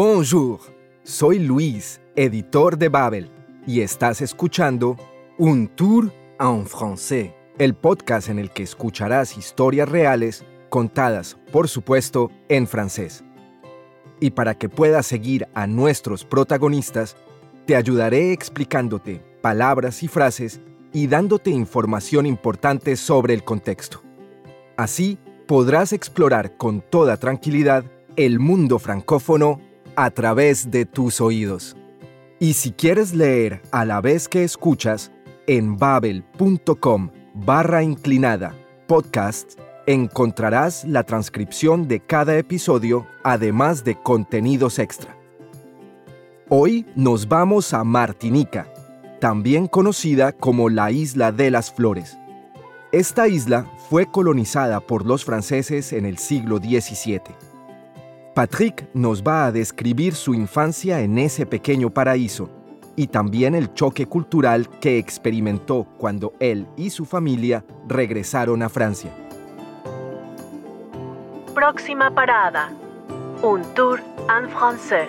Bonjour, soy Luis, editor de Babel, y estás escuchando Un Tour en Français, el podcast en el que escucharás historias reales contadas, por supuesto, en francés. Y para que puedas seguir a nuestros protagonistas, te ayudaré explicándote palabras y frases y dándote información importante sobre el contexto. Así podrás explorar con toda tranquilidad el mundo francófono a través de tus oídos. Y si quieres leer a la vez que escuchas, en babel.com barra inclinada podcast encontrarás la transcripción de cada episodio, además de contenidos extra. Hoy nos vamos a Martinica, también conocida como la Isla de las Flores. Esta isla fue colonizada por los franceses en el siglo XVII. Patrick nos va a describir su infancia en ese pequeño paraíso y también el choque cultural que experimentó cuando él y su familia regresaron a Francia. Próxima parada. Un tour en français.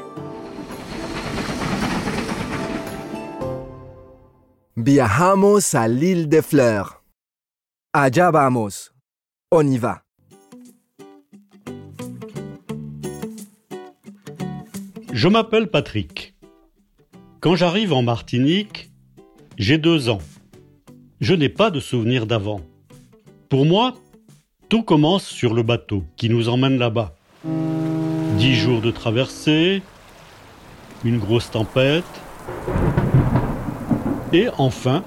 Viajamos a l'île de Fleurs. Allá vamos. On y va. Je m'appelle Patrick. Quand j'arrive en Martinique, j'ai deux ans. Je n'ai pas de souvenir d'avant. Pour moi, tout commence sur le bateau qui nous emmène là-bas. Dix jours de traversée, une grosse tempête, et enfin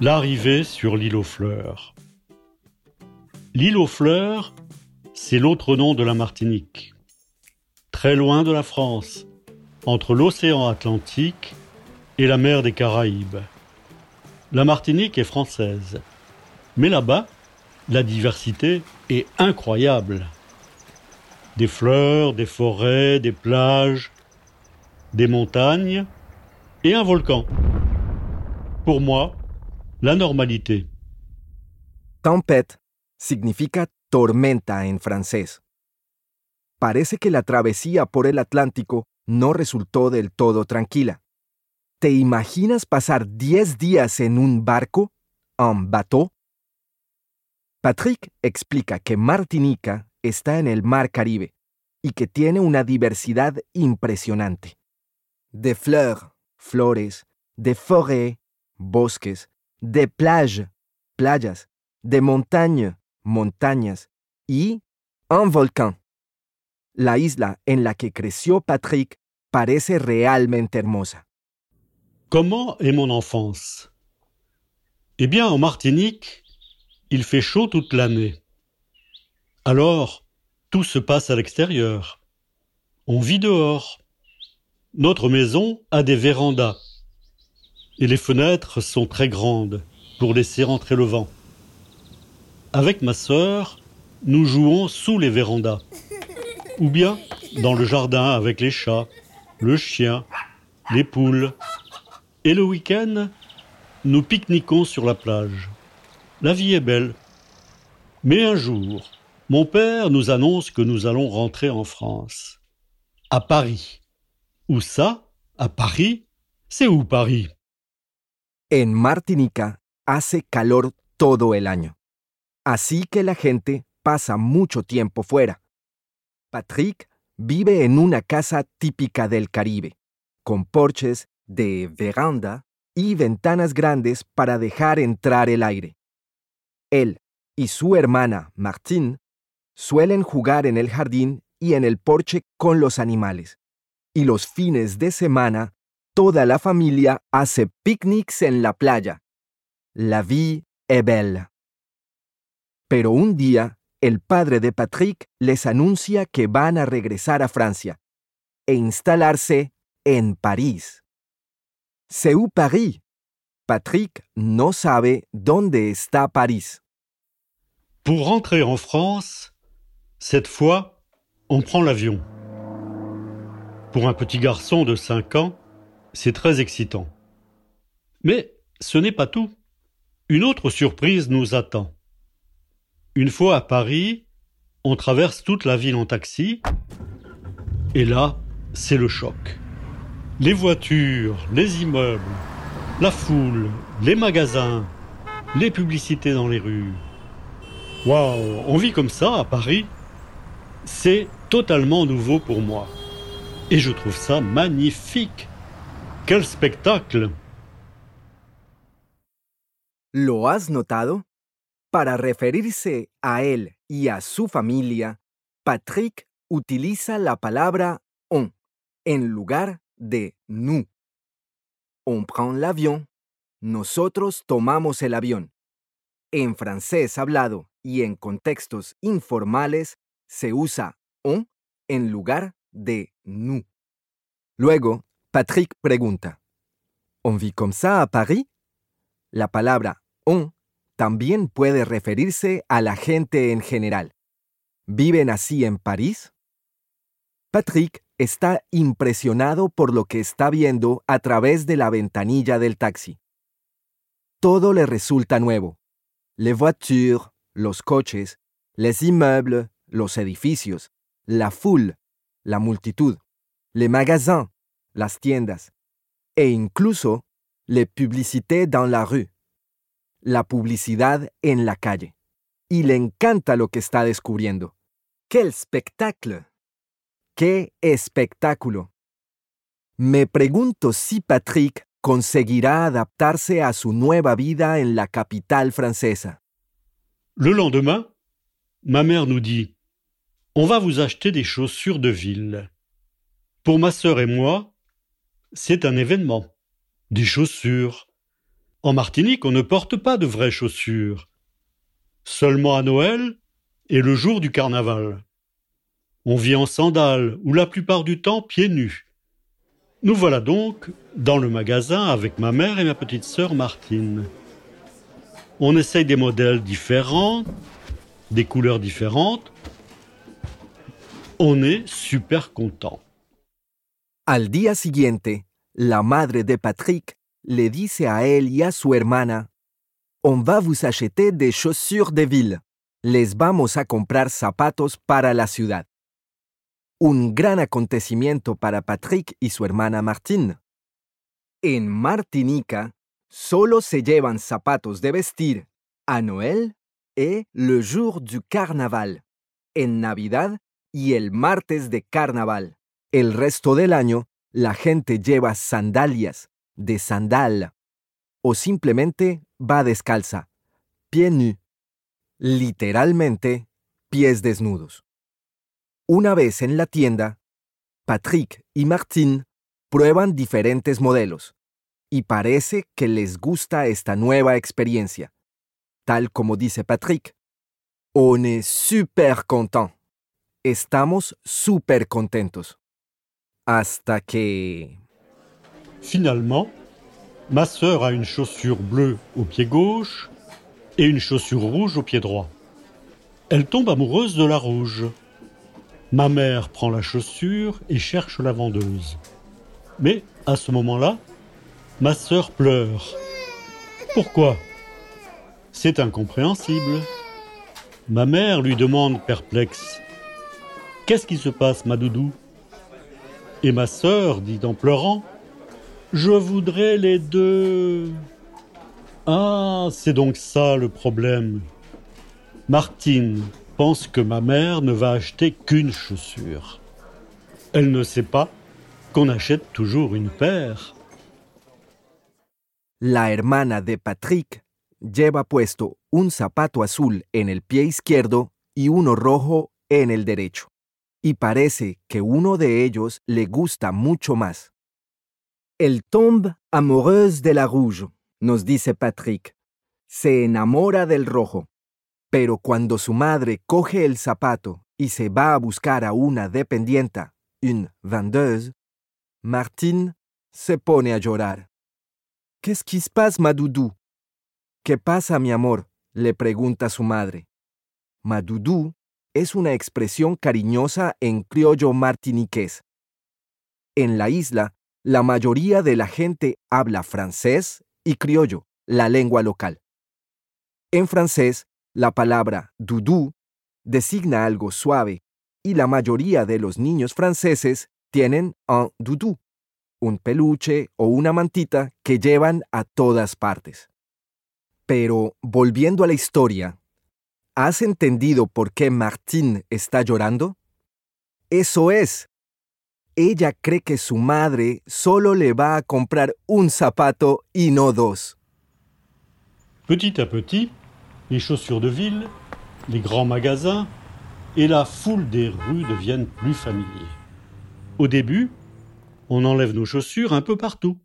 l'arrivée sur l'île aux fleurs. L'île aux fleurs, c'est l'autre nom de la Martinique. Très loin de la France, entre l'océan Atlantique et la mer des Caraïbes. La Martinique est française, mais là-bas, la diversité est incroyable. Des fleurs, des forêts, des plages, des montagnes et un volcan. Pour moi, la normalité. Tempête significa tormenta en francés. Parece que la travesía por el Atlántico no resultó del todo tranquila. ¿Te imaginas pasar 10 días en un barco, en bateau? Patrick explica que Martinica está en el Mar Caribe y que tiene una diversidad impresionante. De fleurs, flores, de forêt, bosques, de plage, playas, de montaña, montañas y un volcán. La isla en la que creció Patrick parece realmente hermosa. Comment est mon enfance? Eh bien, en Martinique, il fait chaud toute l'année. Alors, tout se passe à l'extérieur. On vit dehors. Notre maison a des vérandas. Et les fenêtres sont très grandes pour laisser entrer le vent. Avec ma sœur, nous jouons sous les vérandas. Ou bien dans le jardin avec les chats, le chien, les poules. Et le week-end, nous pique-niquons sur la plage. La vie est belle. Mais un jour, mon père nous annonce que nous allons rentrer en France. À Paris. Où ça? À Paris? C'est où Paris? En Martinica hace calor todo el año. Así que la gente pasa mucho tiempo fuera. Patrick vive en una casa típica del Caribe, con porches de veranda y ventanas grandes para dejar entrar el aire. Él y su hermana, Martine, suelen jugar en el jardín y en el porche con los animales. Y los fines de semana, toda la familia hace picnics en la playa. La vie est belle. Pero un día, el padre de Patrick les anuncia que van a regresar a Francia e instalarse en París. C'est où Paris? Patrick no sabe dónde está París. Pour rentrer en France, cette fois, on prend l'avion. Pour un petit garçon de 5 ans, c'est très excitant. Mais ce n'est pas tout. Une autre surprise nous attend. Une fois à Paris, on traverse toute la ville en taxi, et là, c'est le choc. Les voitures, les immeubles, la foule, les magasins, les publicités dans les rues. Waouh, on vit comme ça à Paris. C'est totalement nouveau pour moi. Et je trouve ça magnifique. Quel spectacle ¿Lo has notado? Para referirse a él y a su familia, Patrick utiliza la palabra on en lugar de nous. On prend l'avion. Nosotros tomamos el avión. En francés hablado y en contextos informales se usa on en lugar de nous. Luego, Patrick pregunta, ¿On vit comme ça à Paris? La palabra on también puede referirse a la gente en general. ¿Viven así en París? Patrick está impresionado por lo que está viendo a través de la ventanilla del taxi. Todo le resulta nuevo. Les voitures, los coches, les immeubles, los edificios, la foule, la multitud, les magasins, las tiendas, e incluso les publicités dans la rue, la publicidad en la calle. Y le encanta lo que está descubriendo. ¡Qué espectáculo! ¡Qué espectáculo! Me pregunto si Patrick conseguirá adaptarse a su nueva vida en la capitale francesa. Le lendemain, ma mère nous dit On va vous acheter des chaussures de ville. Pour ma sœur et moi, c'est un événement. Des chaussures. En Martinique, on ne porte pas de vraies chaussures. Seulement à Noël et le jour du carnaval. On vit en sandales ou la plupart du temps pieds nus. Nous voilà donc dans le magasin avec ma mère et ma petite sœur Martine. On essaye des modèles différents, des couleurs différentes. On est super content. Al día siguiente, la madre de Patrick le dice a él y a su hermana, On va vous acheter des chaussures de ville. Les vamos a comprar zapatos para la ciudad. Un gran acontecimiento para Patrick y su hermana Martine. En Martinica, solo se llevan zapatos de vestir a Noël et le jour du carnaval, en Navidad y el martes de carnaval. El resto del año, la gente lleva sandalias de sandal o simplemente va descalza, pieds nus, literalmente pies desnudos. Una vez en la tienda, Patrick y Martine prueban diferentes modelos y parece que les gusta esta nueva experiencia. Tal como dice Patrick, on est super content. Estamos súper contentos. Hasta que... Finalement, ma sœur a une chaussure bleue au pied gauche et une chaussure rouge au pied droit. Elle tombe amoureuse de la rouge. Ma mère prend la chaussure et cherche la vendeuse. Mais à ce moment-là, ma sœur pleure. Pourquoi? C'est incompréhensible. Ma mère lui demande perplexe. Qu'est-ce qui se passe, ma doudou? Et ma sœur dit en pleurant Je voudrais les deux. Ah, c'est donc ça le problème. Martine pense que ma mère ne va acheter qu'une chaussure. Elle ne sait pas qu'on achète toujours une paire. La hermana de Patrick lleva puesto un zapato azul en el pie izquierdo y uno rojo en el derecho. Y parece que uno de ellos le gusta mucho más. El tombe amoureuse de la rouge, nos dice Patrick. Se enamora del rojo. Pero cuando su madre coge el zapato y se va a buscar a una dependienta, une vendeuse, Martine se pone a llorar. ¿Qu'est-ce qui se passe, ma doudou? ¿Qué pasa, mi amor? le pregunta su madre. Ma doudou es una expresión cariñosa en criollo martiniqués. En la isla, la mayoría de la gente habla francés y criollo, la lengua local. En francés, la palabra doudou designa algo suave y la mayoría de los niños franceses tienen un doudou, un peluche o una mantita que llevan a todas partes. Pero volviendo a la historia, ¿has entendido por qué Martín está llorando? Eso es. Ella cree que su madre solo le va a comprar un zapato y no dos. Petit à petit, les chaussures de ville, les grands magasins et la foule des rues deviennent plus familiers. Au début, on enlève nos chaussures un peu partout,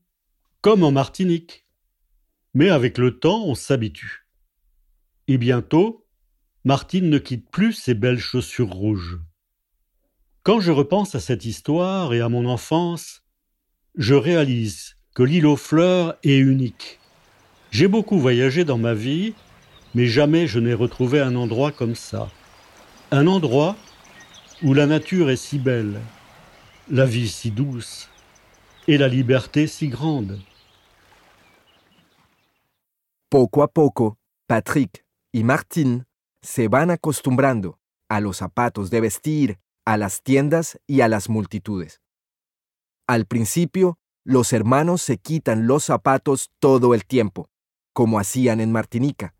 comme en Martinique. Mais avec le temps, on s'habitue. Et bientôt, Martine ne quitte plus ses belles chaussures rouges. Quand je repense à cette histoire et à mon enfance, je réalise que l'île aux fleurs est unique. J'ai beaucoup voyagé dans ma vie, mais jamais je n'ai retrouvé un endroit comme ça. Un endroit où la nature est si belle, la vie si douce et la liberté si grande. Poco a poco, Patrick y Martín se van acostumbrando a los zapatos de vestir, a las tiendas y a las multitudes. Al principio, los hermanos se quitan los zapatos todo el tiempo, como hacían en Martinica.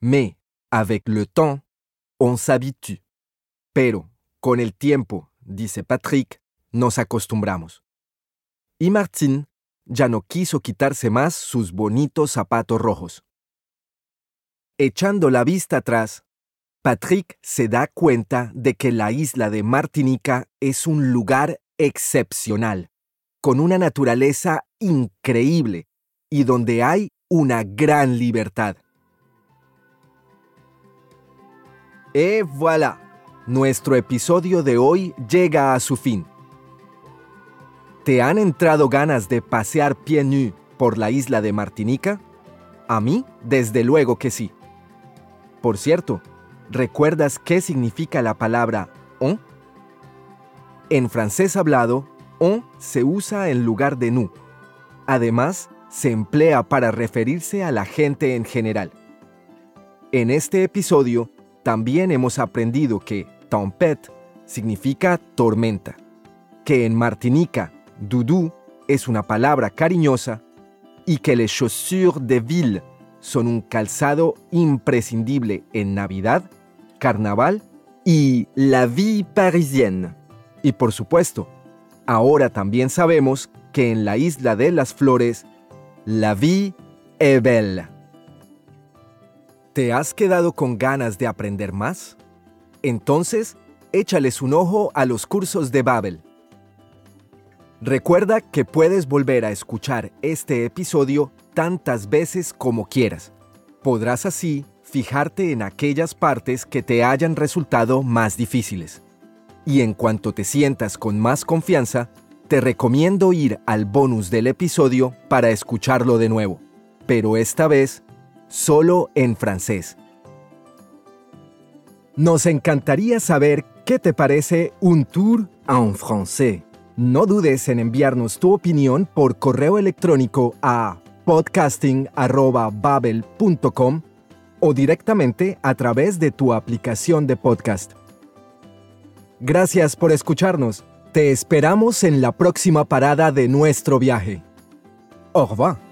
Mais, avec le temps, on s'habitue. Pero, con el tiempo, dice Patrick, nos acostumbramos. Y Martín ya no quiso quitarse más sus bonitos zapatos rojos. Echando la vista atrás, Patrick se da cuenta de que la isla de Martinica es un lugar excepcional, con una naturaleza increíble y donde hay una gran libertad. Et voilà, nuestro episodio de hoy llega a su fin. ¿Te han entrado ganas de pasear pieds nus por la isla de Martinica? A mí, desde luego que sí. Por cierto, ¿recuerdas qué significa la palabra on? En francés hablado, on se usa en lugar de nu. Además, se emplea para referirse a la gente en general. En este episodio, también hemos aprendido que tempête significa tormenta, que en Martinica, doudou es una palabra cariñosa y que les chaussures de ville son un calzado imprescindible en Navidad, Carnaval y la vie parisienne. Y por supuesto, ahora también sabemos que en la isla de las flores, la vie est belle. ¿Te has quedado con ganas de aprender más? Entonces, échales un ojo a los cursos de Babel. Recuerda que puedes volver a escuchar este episodio tantas veces como quieras. Podrás así fijarte en aquellas partes que te hayan resultado más difíciles. Y en cuanto te sientas con más confianza, te recomiendo ir al bonus del episodio para escucharlo de nuevo, pero esta vez solo en francés. Nos encantaría saber qué te parece un tour en français. No dudes en enviarnos tu opinión por correo electrónico a podcasting.babel.com o directamente a través de tu aplicación de podcast. Gracias por escucharnos. Te esperamos en la próxima parada de nuestro viaje. Au revoir.